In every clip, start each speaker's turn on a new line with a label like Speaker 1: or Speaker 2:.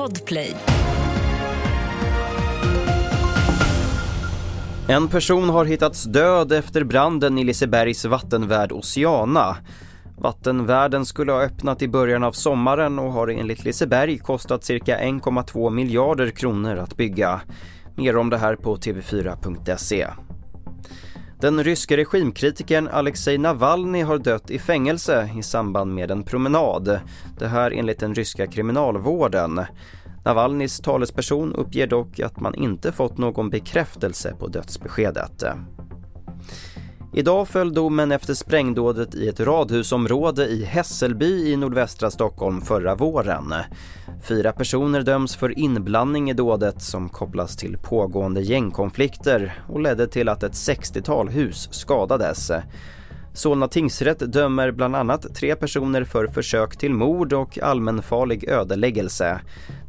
Speaker 1: Podplay.
Speaker 2: En person har hittats död efter branden i Lisebergs vattenvärd Oceana. Vattenvärden skulle ha öppnat i början av sommaren och har enligt Liseberg kostat cirka 1,2 miljarder kronor att bygga. Mer om det här på tv4.se. Den ryske regimkritikern Alexej Navalny har dött i fängelse i samband med en promenad. Det här enligt den ryska kriminalvården. Navalnys talesperson uppger dock att man inte fått någon bekräftelse på dödsbeskedet. Idag föll domen efter sprängdådet i ett radhusområde i Hässelby i nordvästra Stockholm förra våren. Fyra personer döms för inblandning i dådet som kopplas till pågående gängkonflikter och ledde till att ett 60-tal hus skadades. Solna tingsrätt dömer bland annat tre personer för försök till mord och allmänfarlig ödeläggelse.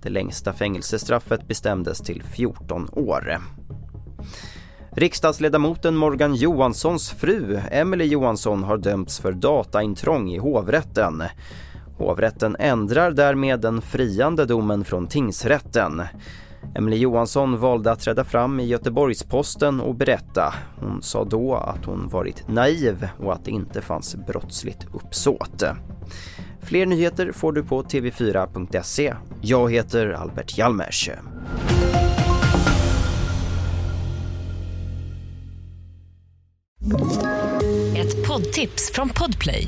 Speaker 2: Det längsta fängelsestraffet bestämdes till 14 år. Riksdagsledamoten Morgan Johanssons fru, Emily Johansson, har dömts för dataintrång i hovrätten. Hovrätten ändrar därmed den friande domen från tingsrätten. Emily Johansson valde att träda fram i Göteborgs-Posten och berätta. Hon sa då att hon varit naiv och att det inte fanns brottsligt uppsåt. Fler nyheter får du på tv4.se. Jag heter Albert Hjalmers.
Speaker 1: Ett poddtips från Podplay.